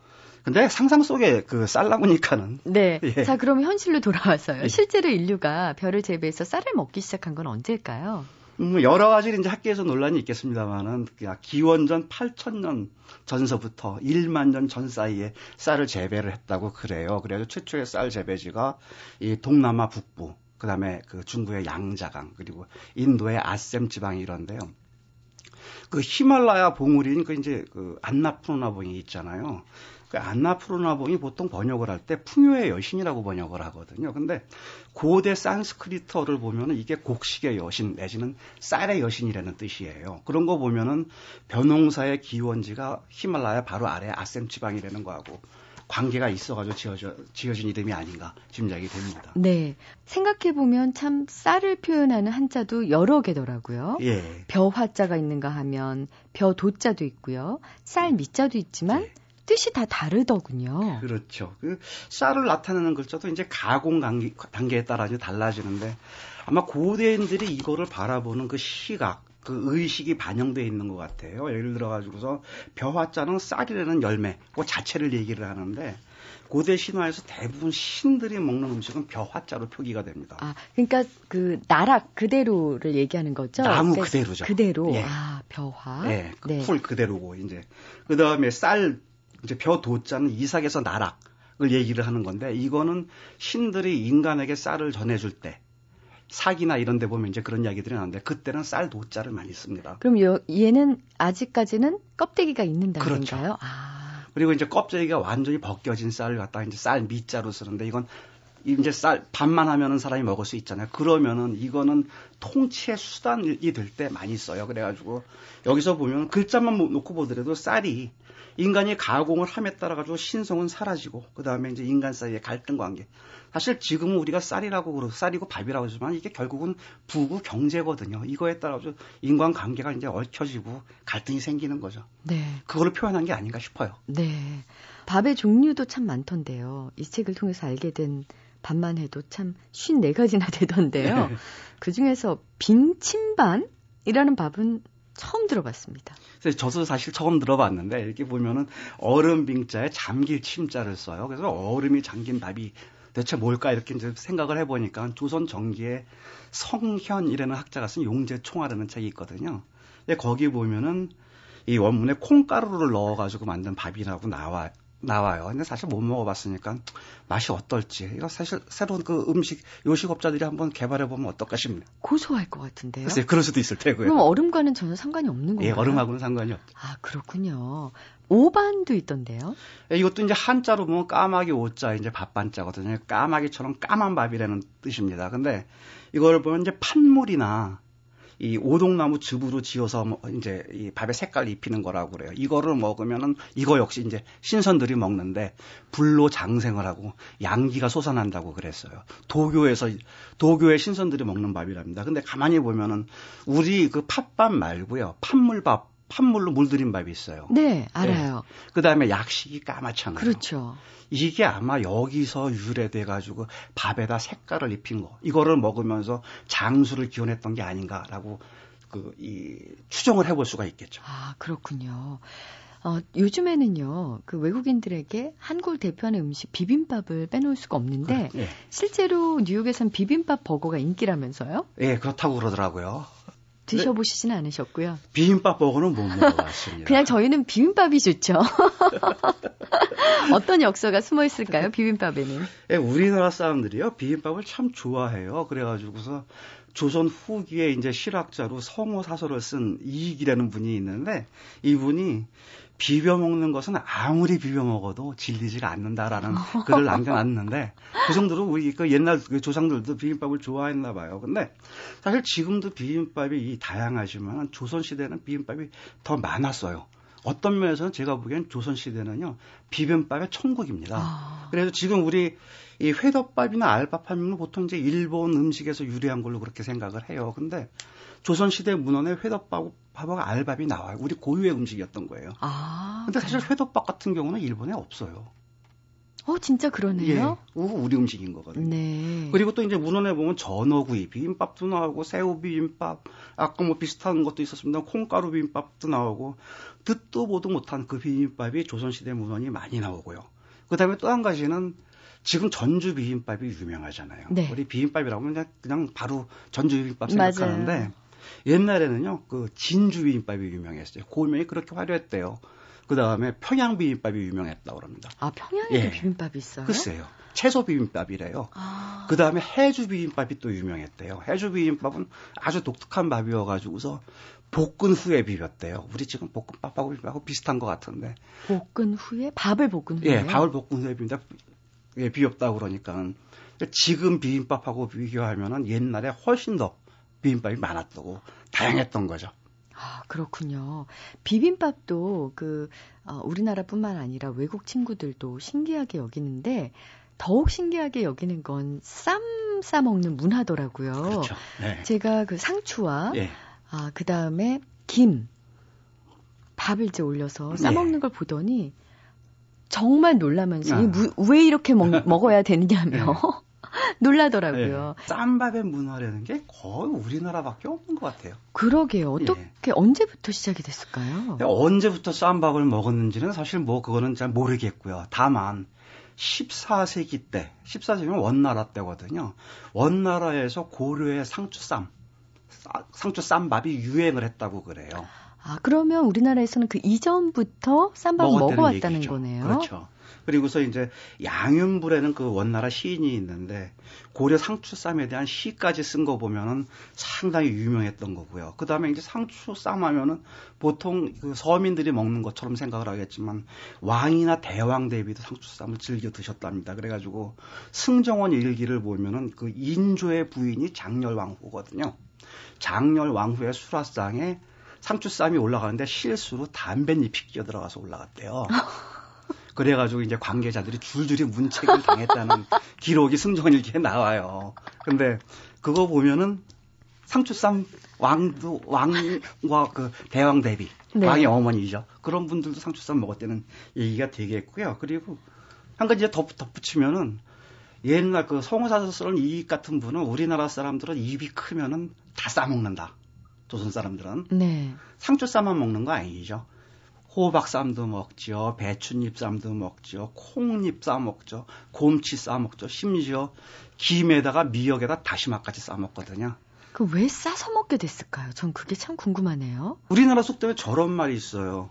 Speaker 4: 근데 상상 속에 그 쌀나무니까는
Speaker 1: 네.
Speaker 4: 예.
Speaker 1: 자, 그러면 현실로 돌아와서요.
Speaker 4: 예.
Speaker 1: 실제로 인류가 별을 재배해서 쌀을 먹기 시작한 건 언제일까요?
Speaker 4: 음, 여러 가지 이제 학계에서 논란이 있겠습니다만은 기원전 8천년 전서부터 1만 년 전 사이에 쌀을 재배를 했다고 그래요. 그래서 최초의 쌀 재배지가 이 동남아 북부, 그다음에 그 중국의 양자강 그리고 인도의 아셈 지방이 이런데요. 그 히말라야 봉우리인 그 이제 그 안나푸르나 봉이 있잖아요. 그 안나푸르나봉이 보통 번역을 할 때 풍요의 여신이라고 번역을 하거든요. 근데 고대 산스크리트어를 보면은 이게 곡식의 여신 내지는 쌀의 여신이라는 뜻이에요. 그런 거 보면은 변홍사의 기원지가 히말라야 바로 아래 아셈 지방이라는 거하고 관계가 있어가지고 지어져, 지어진 이름이 아닌가 짐작이 됩니다.
Speaker 1: 네. 생각해보면 참 쌀을 표현하는 한자도 여러 개더라고요.
Speaker 4: 예.
Speaker 1: 벼 화자가 있는가 하면 벼 도자도 있고요. 쌀 미자도 있지만
Speaker 4: 예.
Speaker 1: 뜻이 다 다르더군요.
Speaker 4: 그렇죠. 그 쌀을 나타내는 글자도 이제 가공 단계, 단계에 따라 이제 달라지는데 아마 고대인들이 이거를 바라보는 그 시각, 그 의식이 반영되어 있는 것 같아요. 예를 들어 가지고서 벼화자는 쌀이라는 열매, 그 자체를 얘기를 하는데 고대 신화에서 대부분 신들이 먹는 음식은 벼화자로 표기가 됩니다.
Speaker 1: 아, 그러니까 그 나락 그대로를 얘기하는 거죠?
Speaker 4: 나무
Speaker 1: 그러니까
Speaker 4: 그대로죠.
Speaker 1: 그대로.
Speaker 4: 예.
Speaker 1: 아, 벼화.
Speaker 4: 네, 그풀 그대로고 이제 그 다음에 쌀 이제 벼 도자는 이삭에서 나락을 얘기를 하는 건데 이거는 신들이 인간에게 쌀을 전해줄 때 사기나 이런 데 보면 이제 그런 이야기들이 나오는데 그때는 쌀 도자를 많이 씁니다.
Speaker 1: 그럼 요, 얘는 아직까지는 껍데기가 있는다는
Speaker 4: 그렇죠.
Speaker 1: 건가요? 아.
Speaker 4: 그리고 이제 껍데기가 완전히 벗겨진 쌀을 갖다가 이제 쌀 밑자로 쓰는데 이건 이제 쌀 반만 하면은 사람이 먹을 수 있잖아요. 그러면은 이거는 통치의 수단이 될 때 많이 써요. 그래가지고 여기서 보면 글자만 놓고 보더라도 쌀이 인간이 가공을 함에 따라 가지고 신성은 사라지고 그 다음에 이제 인간 사이의 갈등 관계. 사실 지금은 우리가 쌀이라고 그러고 쌀이고 밥이라고 하지만 이게 결국은 부부 경제거든요. 이거에 따라 서 인간 관계가 이제 얽혀지고 갈등이 생기는 거죠.
Speaker 1: 네.
Speaker 4: 그거를 표현한 게 아닌가 싶어요.
Speaker 1: 네. 밥의 종류도 참 많던데요. 이 책을 통해서 알게 된 밥만 해도 참 54가지나 되던데요.
Speaker 4: 네.
Speaker 1: 그 중에서 빈침반이라는 밥은 처음 들어봤습니다.
Speaker 4: 저도 사실 처음 들어봤는데 이렇게 보면은 얼음 빙자에 잠길 침자를 써요. 그래서 얼음이 잠긴 밥이 대체 뭘까 이렇게 이제 생각을 해보니까 조선 정기에 성현이라는 학자가 쓴 용제총화라는 책이 있거든요. 근데 거기 보면은 이 원문에 콩가루를 넣어가지고 만든 밥이라고 나와 나와요. 근데 사실 못 먹어봤으니까 맛이 어떨지 이거 사실 새로운 그 음식 요식업자들이 한번 개발해 보면 어떨까 싶네요.
Speaker 1: 고소할 것 같은데요.
Speaker 4: 글쎄 그럴 수도 있을 테고요.
Speaker 1: 그럼 얼음과는 전혀 상관이 없는 건가요?
Speaker 4: 예, 얼음하고는 상관이 없죠.
Speaker 1: 아 그렇군요. 오반도 있던데요.
Speaker 4: 예, 이것도 이제 한자로 보면 까마귀 오자 이제 밥반자거든요. 까마귀처럼 까만 밥이라는 뜻입니다. 근데 이걸 보면 이제 판물이나 이 오동나무 즙으로 지어서 뭐 이제 이 밥에 색깔 입히는 거라고 그래요. 이거를 먹으면은 이거 역시 이제 신선들이 먹는데 불로 장생을 하고 양기가 솟아난다고 그랬어요. 도교에서 도교의 신선들이 먹는 밥이랍니다. 근데 가만히 보면은 우리 그 팥밥 말고요. 판물밥 판물로 물들인 밥이 있어요.
Speaker 1: 네, 알아요.
Speaker 4: 그 다음에 약식이 까맣잖아요.
Speaker 1: 그렇죠.
Speaker 4: 이게 아마 여기서 유래돼 가지고 밥에다 색깔을 입힌 거. 이거를 먹으면서 장수를 기원했던 게 아닌가라고 그 이 추정을 해볼 수가 있겠죠.
Speaker 1: 아 그렇군요. 어, 요즘에는요, 그 외국인들에게 한국을 대표하는 음식 비빔밥을 빼놓을 수가 없는데,
Speaker 4: 예.
Speaker 1: 실제로 뉴욕에선 비빔밥 버거가 인기라면서요?
Speaker 4: 예, 그렇다고 그러더라고요.
Speaker 1: 드셔보시지는 않으셨고요.
Speaker 4: 비빔밥 버거는 못 먹어봤습니다.
Speaker 1: 그냥 저희는 비빔밥이 좋죠. 어떤 역사가 숨어 있을까요, 비빔밥에는?
Speaker 4: 예, 우리나라 사람들이요 비빔밥을 참 좋아해요. 그래가지고서 조선 후기에 이제 실학자로 성호 사설을 쓴 이익이라는 분이 있는데 이분이 비벼 먹는 것은 아무리 비벼 먹어도 질리지가 않는다라는 글을 남겨놨는데 그 정도로 우리 그 옛날 그 조상들도 비빔밥을 좋아했나 봐요. 근데 사실 지금도 비빔밥이 이 다양하지만 조선 시대는 비빔밥이 더 많았어요. 어떤 면에서는 제가 보기엔 조선 시대는요 비빔밥의 천국입니다.
Speaker 1: 아.
Speaker 4: 그래서 지금 우리 이 회덮밥이나 알밥 하면 보통 이제 일본 음식에서 유래한 걸로 그렇게 생각을 해요. 근데 조선 시대 문헌에 회덮밥 하고 알밥이 나와요. 우리 고유의 음식이었던 거예요.
Speaker 1: 아.
Speaker 4: 근데 사실 회덮밥 같은 경우는 일본에 없어요.
Speaker 1: 어, 진짜 그러네요.
Speaker 4: 예, 우리 음식인 거거든요.
Speaker 1: 네.
Speaker 4: 그리고 또 이제 문헌에 보면 전어구이 비빔밥도 나오고 새우 비빔밥 아까 뭐 비슷한 것도 있었습니다. 콩가루 비빔밥도 나오고 듣도 보도 못한 그 비빔밥이 조선시대 문헌이 많이 나오고요. 그 다음에 또 한 가지는 지금 전주 비빔밥이 유명하잖아요.
Speaker 1: 네.
Speaker 4: 우리 비빔밥이라고 하면 그냥, 그냥 바로 전주 비빔밥
Speaker 1: 맞아요.
Speaker 4: 생각하는데 옛날에는요 그 진주 비빔밥이 유명했어요. 고명이 그렇게 화려했대요. 그 다음에 평양 비빔밥이 유명했다고 합니다.
Speaker 1: 아, 평양에도
Speaker 4: 예.
Speaker 1: 비빔밥이 있어요?
Speaker 4: 글쎄요. 채소 비빔밥이래요.
Speaker 1: 아.
Speaker 4: 그 다음에 해주 비빔밥이 또 유명했대요. 해주 비빔밥은 아주 독특한 밥이어가지고서 볶은 후에 비볐대요. 우리 지금 볶음밥하고 비빔밥하고 비슷한 것 같은데.
Speaker 1: 볶은 후에 밥을 볶은 후에
Speaker 4: 예, 밥을 볶은 후에 비빔밥, 예, 비볐다고 그러니까. 지금 비빔밥하고 비교하면은 옛날에 훨씬 더 비빔밥이 많았다고 다양했던 거죠.
Speaker 1: 아, 그렇군요. 비빔밥도 그 어, 우리나라뿐만 아니라 외국 친구들도 신기하게 여기는데 더욱 신기하게 여기는 건 쌈 싸 먹는 문화더라고요.
Speaker 4: 그렇죠. 네.
Speaker 1: 제가 그 상추와
Speaker 4: 예.
Speaker 1: 아, 그 다음에 김 밥을 이제 올려서 싸
Speaker 4: 예.
Speaker 1: 먹는 걸 보더니 정말 놀라면서
Speaker 4: 아.
Speaker 1: 이 무- 왜 이렇게 먹, 먹어야 되느냐며 놀라더라고요.
Speaker 4: 예. 쌈밥의 문화라는 게 거의 우리나라밖에 없는 것 같아요.
Speaker 1: 그러게요. 어떻게 언제부터 시작이 됐을까요?
Speaker 4: 언제부터 쌈밥을 먹었는지는 사실 뭐 그거는 잘 모르겠고요. 다만 14세기 때, 14세기면 원나라 때거든요. 원나라에서 고려의 상추쌈, 상추 쌈밥이 유행을 했다고 그래요.
Speaker 1: 아, 그러면 우리나라에서는 그 이전부터 쌈밥 먹어왔다는 얘기죠. 거네요.
Speaker 4: 그렇죠. 그리고서 이제 양윤불에는 그 원나라 시인이 있는데 고려 상추쌈에 대한 시까지 쓴 거 보면은 상당히 유명했던 거고요. 그 다음에 이제 상추쌈 하면은 보통 그 서민들이 먹는 것처럼 생각을 하겠지만 왕이나 대왕 대비도 상추쌈을 즐겨 드셨답니다. 그래가지고 승정원 일기를 보면은 그 인조의 부인이 장렬왕후거든요. 장렬왕후의 수라상에 상추쌈이 올라가는데 실수로 담뱃잎이 끼어 들어가서 올라갔대요. 그래가지고 이제 관계자들이 줄줄이 문책을 당했다는 기록이 승정일기에 나와요. 근데 그거 보면은 상추쌈 왕도 왕과 그 대왕 대비 네. 왕의 어머니죠. 그런 분들도 상추쌈 먹었다는 얘기가 되겠고요. 그리고 한 가지 덧, 덧붙이면은 옛날 그 성사서 쓰는 이 같은 분은 우리나라 사람들은 입이 크면은 다 싸먹는다. 조선 사람들은. 네. 상추쌈만 먹는 거 아니죠. 호박쌈도 먹죠. 배춧잎쌈도 먹죠. 콩잎 싸 먹죠. 곰치 싸 먹죠. 심지어 김에다가 미역에다 다시마까지 싸 먹거든요.
Speaker 1: 그 왜 싸서 먹게 됐을까요? 전 그게 참 궁금하네요.
Speaker 4: 우리나라 속담에 저런 말이 있어요.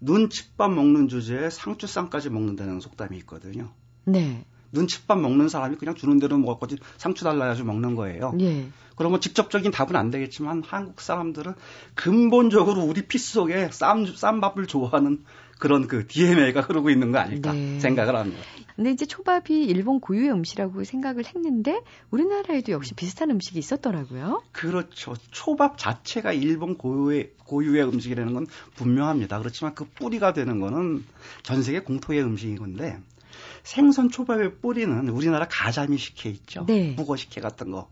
Speaker 4: 눈칫밥 먹는 주제에 상추쌈까지 먹는다는 속담이 있거든요. 네. 눈칫밥 먹는 사람이 그냥 주는 대로 먹을 거지 상추 달라야지 먹는 거예요. 예. 그러면 직접적인 답은 안 되겠지만 한국 사람들은 근본적으로 우리 피 속에 쌈, 쌈밥을 좋아하는 그런 그 DNA가 흐르고 있는 거 아닐까 네. 생각을 합니다.
Speaker 1: 근데 이제 초밥이 일본 고유의 음식이라고 생각을 했는데 우리나라에도 역시 비슷한 음식이 있었더라고요.
Speaker 4: 그렇죠. 초밥 자체가 일본 고유의 고유의 음식이라는 건 분명합니다. 그렇지만 그 뿌리가 되는 거는 전 세계 공통의 음식인 건데 생선 초밥의 뿌리는 우리나라 가자미 식혜 있죠. 네. 북어 식혜 같은 거.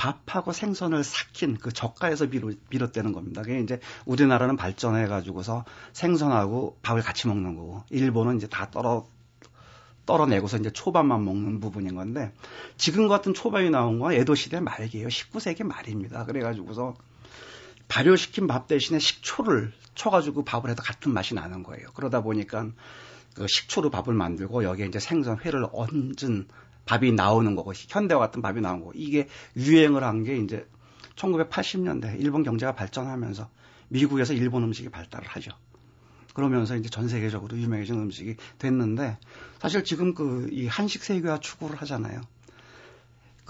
Speaker 4: 밥하고 생선을 삭힌 그 저가에서 비롯, 되는 겁니다. 그게 이제 우리나라는 발전해 가지고서 생선하고 밥을 같이 먹는 거고 일본은 이제 다 떨어 떨어내고서 이제 초밥만 먹는 부분인 건데 지금 같은 초밥이 나온 건 에도 시대 말기예요. 19세기 말입니다. 그래가지고서 발효시킨 밥 대신에 식초를 쳐가지고 밥을 해도 같은 맛이 나는 거예요. 그러다 보니까 그 식초로 밥을 만들고 여기에 이제 생선 회를 얹은 밥이 나오는 거고 현대와 같은 밥이 나온 거고 이게 유행을 한 게 이제 1980년대 일본 경제가 발전하면서 미국에서 일본 음식이 발달을 하죠. 그러면서 이제 전 세계적으로 유명해진 음식이 됐는데 사실 지금 그 이 한식 세계화 추구를 하잖아요.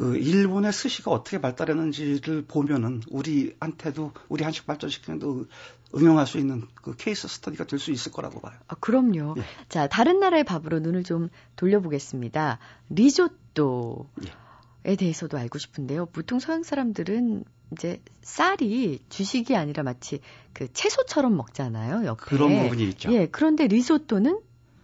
Speaker 4: 그 일본의 스시가 어떻게 발달했는지를 보면은 우리한테도 우리 한식 발전시키는데 응용할 수 있는 그 케이스 스터디가 될 수 있을 거라고 봐요.
Speaker 1: 아, 그럼요. 예. 자, 다른 나라의 밥으로 눈을 좀 돌려보겠습니다. 리조또에 예. 대해서도 알고 싶은데요. 보통 서양 사람들은 이제 쌀이 주식이 아니라 마치 그 채소처럼 먹잖아요. 옆에.
Speaker 4: 그런 부분이 있죠.
Speaker 1: 예, 그런데 리조또는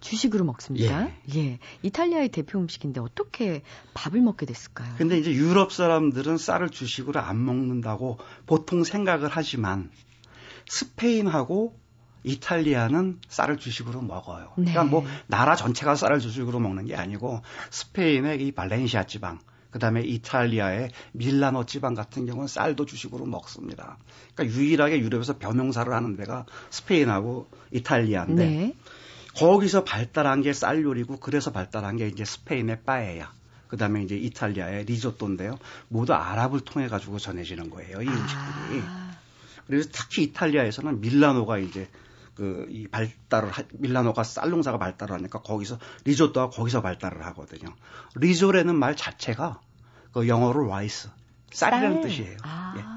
Speaker 1: 주식으로 먹습니다. 예. 예. 이탈리아의 대표 음식인데 어떻게 밥을 먹게 됐을까요?
Speaker 4: 근데 이제 유럽 사람들은 쌀을 주식으로 안 먹는다고 보통 생각을 하지만 스페인하고 이탈리아는 쌀을 주식으로 먹어요. 네. 그러니까 뭐 나라 전체가 쌀을 주식으로 먹는 게 아니고 스페인의 이 발렌시아 지방, 그다음에 이탈리아의 밀라노 지방 같은 경우는 쌀도 주식으로 먹습니다. 그러니까 유일하게 유럽에서 병용사를 하는 데가 스페인하고 이탈리아인데 네. 거기서 발달한 게 쌀 요리고 그래서 발달한 게 이제 스페인의 빠에야. 그다음에 이제 이탈리아의 리조또인데요. 모두 아랍을 통해 가지고 전해지는 거예요. 이 음식들이. 아. 그래서 특히 이탈리아에서는 밀라노가 이제 그 이 발달을 하, 밀라노가 쌀 농사가 발달을 하니까 거기서 리조또가 거기서 발달을 하거든요. riso라는 말 자체가 그 영어로 rice 쌀이라는 쌀. 뜻이에요. 아. 예.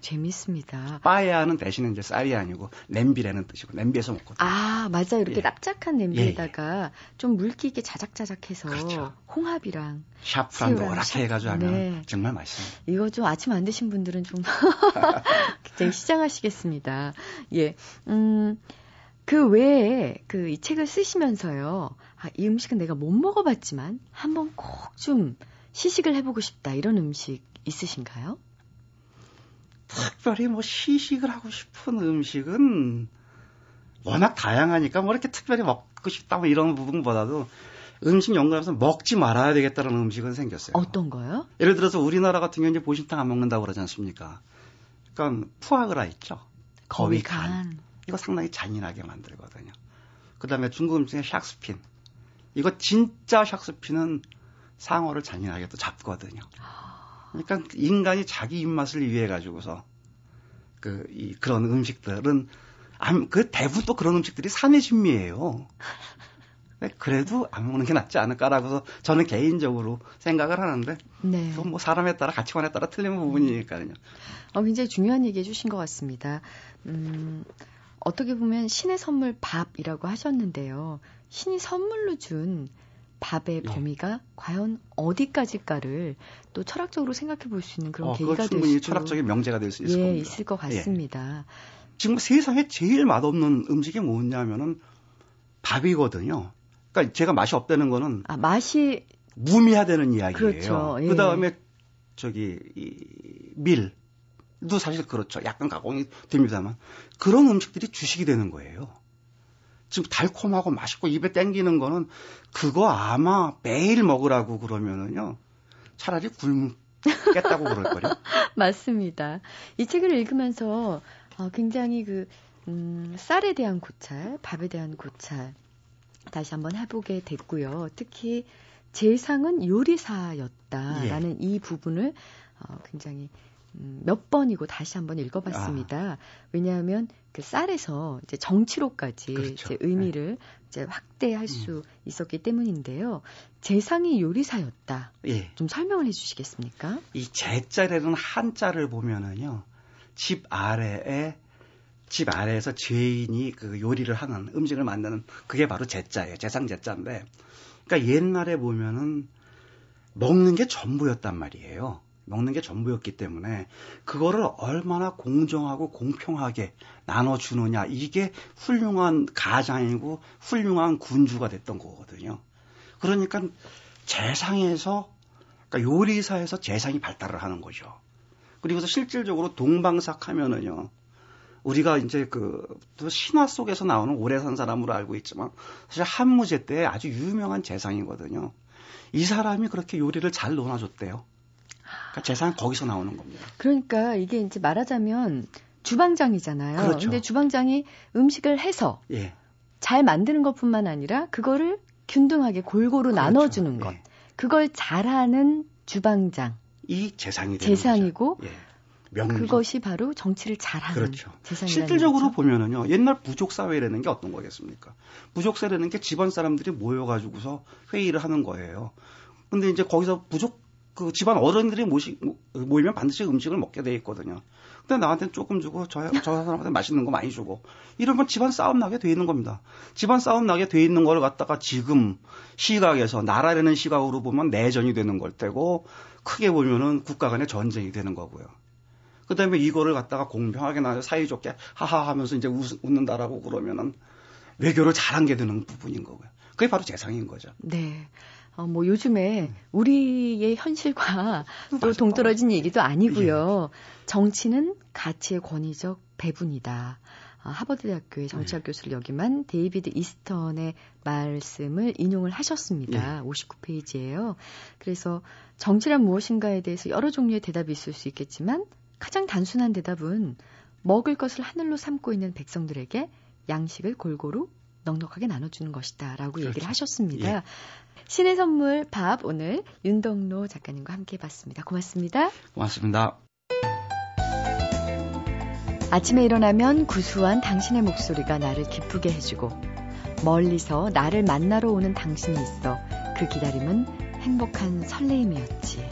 Speaker 1: 재밌습니다.
Speaker 4: 빠에야는 대신에 이제 쌀이 아니고 냄비라는 뜻이고 냄비에서 먹거든요.
Speaker 1: 아 맞아요. 이렇게 예. 납작한 냄비에다가 예, 예. 좀 물기 있게 자작자작해서 그렇죠. 홍합이랑
Speaker 4: 샤프란 노랗게 해가지고 하면 네. 정말 맛있습니다.
Speaker 1: 이거 좀 아침 안 드신 분들은 좀 굉장히 시장하시겠습니다. 예, 음. 그 외에 그 이 책을 쓰시면서요. 아, 이 음식은 내가 못 먹어봤지만 한번 꼭 좀 시식을 해보고 싶다 이런 음식 있으신가요?
Speaker 4: 특별히 뭐 시식을 하고 싶은 음식은 워낙 다양하니까 뭐 이렇게 특별히 먹고 싶다 뭐 이런 부분보다도 음식 연구하면서 먹지 말아야 되겠다는 음식은 생겼어요.
Speaker 1: 어떤 거요?
Speaker 4: 예를 들어서 우리나라 같은 경우는 보신탕 안 먹는다고 그러지 않습니까? 그러니까 푸아그라 있죠. 거위간. 이거 상당히 잔인하게 만들거든요. 그 다음에 중국 음식에 샥스핀. 이거 진짜 샥스피는 상어를 잔인하게 또 잡거든요. 그러니까 인간이 자기 입맛을 위해 가지고서 그, 이, 그런 음식들은, 그 대부분 또 그런 음식들이 산의 진미예요. 그래도 안 먹는 게 낫지 않을까라고 저는 개인적으로 생각을 하는데 네. 뭐 사람에 따라 가치관에 따라 틀린 부분이니까요.
Speaker 1: 어, 굉장히 중요한 얘기 해주신 것 같습니다. 음, 어떻게 보면 신의 선물 밥이라고 하셨는데요. 신이 선물로 준 밥의 예. 범위가 과연 어디까지일까를 또 철학적으로 생각해 볼 수 있는 그런 어, 계기가 될 수,
Speaker 4: 철학적인 명제가 될 수 있을
Speaker 1: 예,
Speaker 4: 겁니다.
Speaker 1: 있을 것 예. 같습니다. 예.
Speaker 4: 지금 세상에 제일 맛없는 음식이 뭐냐면은 밥이거든요. 그러니까 제가 맛이 없다는 거는
Speaker 1: 아, 맛이
Speaker 4: 무미하다는 이야기예요.
Speaker 1: 그렇죠. 예.
Speaker 4: 그다음에 저기 이 밀도 사실 그렇죠. 약간 가공이 됩니다만 그런 음식들이 주식이 되는 거예요. 지금 달콤하고 맛있고 입에 땡기는 거는 그거 아마 매일 먹으라고 그러면은요. 차라리 굶겠다고 그럴 거요.
Speaker 1: 맞습니다. 이 책을 읽으면서 어, 굉장히 그 음, 쌀에 대한 고찰, 밥에 대한 고찰 다시 한번 해보게 됐고요. 특히 재상은 요리사였다라는 예. 이 부분을 어, 굉장히 음, 몇 번이고 다시 한번 읽어봤습니다. 아. 왜냐하면 그 쌀에서 이제 정치로까지 그렇죠. 이제 의미를 네. 이제 확대할 음. 수 있었기 때문인데요. 재상이 요리사였다. 예. 좀 설명을 해주시겠습니까?
Speaker 4: 이 제자라는 한자를 보면은요, 집 아래에 집 아래에서 죄인이 그 요리를 하는 음식을 만드는 그게 바로 제자예요. 재상 제자인데, 그러니까 옛날에 보면은 먹는 게 전부였단 말이에요. 먹는 게 전부였기 때문에 그거를 얼마나 공정하고 공평하게 나눠주느냐 이게 훌륭한 가장이고 훌륭한 군주가 됐던 거거든요. 그러니까 재상에서 그러니까 요리사에서 재상이 발달을 하는 거죠. 그리고서 실질적으로 동방삭 하면은요. 우리가 이제 그 신화 속에서 나오는 오래 산 사람으로 알고 있지만 사실 한무제 때 아주 유명한 재상이거든요. 이 사람이 그렇게 요리를 잘 논아줬대요. 그러니까 재산 거기서 나오는 겁니다.
Speaker 1: 그러니까 이게 이제 말하자면 주방장이잖아요. 그렇죠. 근데 주방장이 음식을 해서 예. 잘 만드는 것뿐만 아니라 그거를 균등하게 골고루 그렇죠. 나눠주는 것. 예. 그걸 잘하는 주방장.
Speaker 4: 이 재상이
Speaker 1: 재상이고 예. 그것이 바로 정치를 잘하는 그렇죠.
Speaker 4: 실질적으로
Speaker 1: 거죠?
Speaker 4: 보면은요 옛날 부족 사회라는 게 어떤 거겠습니까? 부족 사회라는 게 집안 사람들이 모여가지고서 회의를 하는 거예요. 근데 이제 거기서 부족 그 집안 어른들이 모시, 모이면 반드시 음식을 먹게 돼 있거든요. 근데 나한테는 조금 주고 저, 저 사람한테 맛있는 거 많이 주고 이러면 집안 싸움 나게 돼 있는 겁니다. 집안 싸움 나게 돼 있는 걸 갖다가 지금 시각에서 나라라는 시각으로 보면 내전이 되는 걸 테고 크게 보면은 국가 간의 전쟁이 되는 거고요. 그 다음에 이거를 갖다가 공평하게 나 사이좋게 하하 하면서 이제 웃, 웃는다라고 그러면은 외교를 잘한 게 되는 부분인 거고요. 그게 바로 재상인 거죠.
Speaker 1: 네. 어, 뭐 요즘에 우리의 현실과 또 동떨어진 얘기도 아니고요. 예. 정치는 가치의 권위적 배분이다. 아, 하버드대학교의 정치학 네. 교수를 역임한 데이비드 이스턴의 말씀을 인용을 하셨습니다. 네. 59페이지예요. 그래서 정치란 무엇인가에 대해서 여러 종류의 대답이 있을 수 있겠지만 가장 단순한 대답은 먹을 것을 하늘로 삼고 있는 백성들에게 양식을 골고루 넉넉하게 나눠주는 것이다. 라고 그렇죠. 얘기를 하셨습니다. 예. 신의 선물 밥 오늘 윤덕로 작가님과 함께 봤습니다. 고맙습니다.
Speaker 4: 고맙습니다.
Speaker 1: 아침에 일어나면 구수한 당신의 목소리가 나를 기쁘게 해주고 멀리서 나를 만나러 오는 당신이 있어 그 기다림은 행복한 설레임이었지.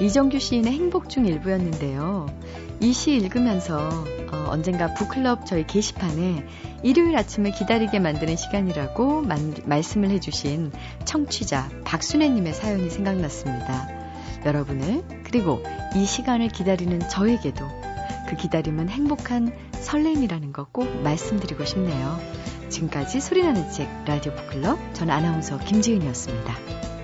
Speaker 1: 이정규 시인의 행복 중 일부였는데요. 이 시 읽으면서 어, 언젠가 북클럽 저희 게시판에 일요일 아침을 기다리게 만드는 시간이라고 만, 말씀을 해주신 청취자 박순애님의 사연이 생각났습니다. 여러분을 그리고 이 시간을 기다리는 저에게도 그 기다림은 행복한 설렘이라는 것꼭 말씀드리고 싶네요. 지금까지 소리나는 책 라디오 북클럽 전 아나운서 김지은이었습니다.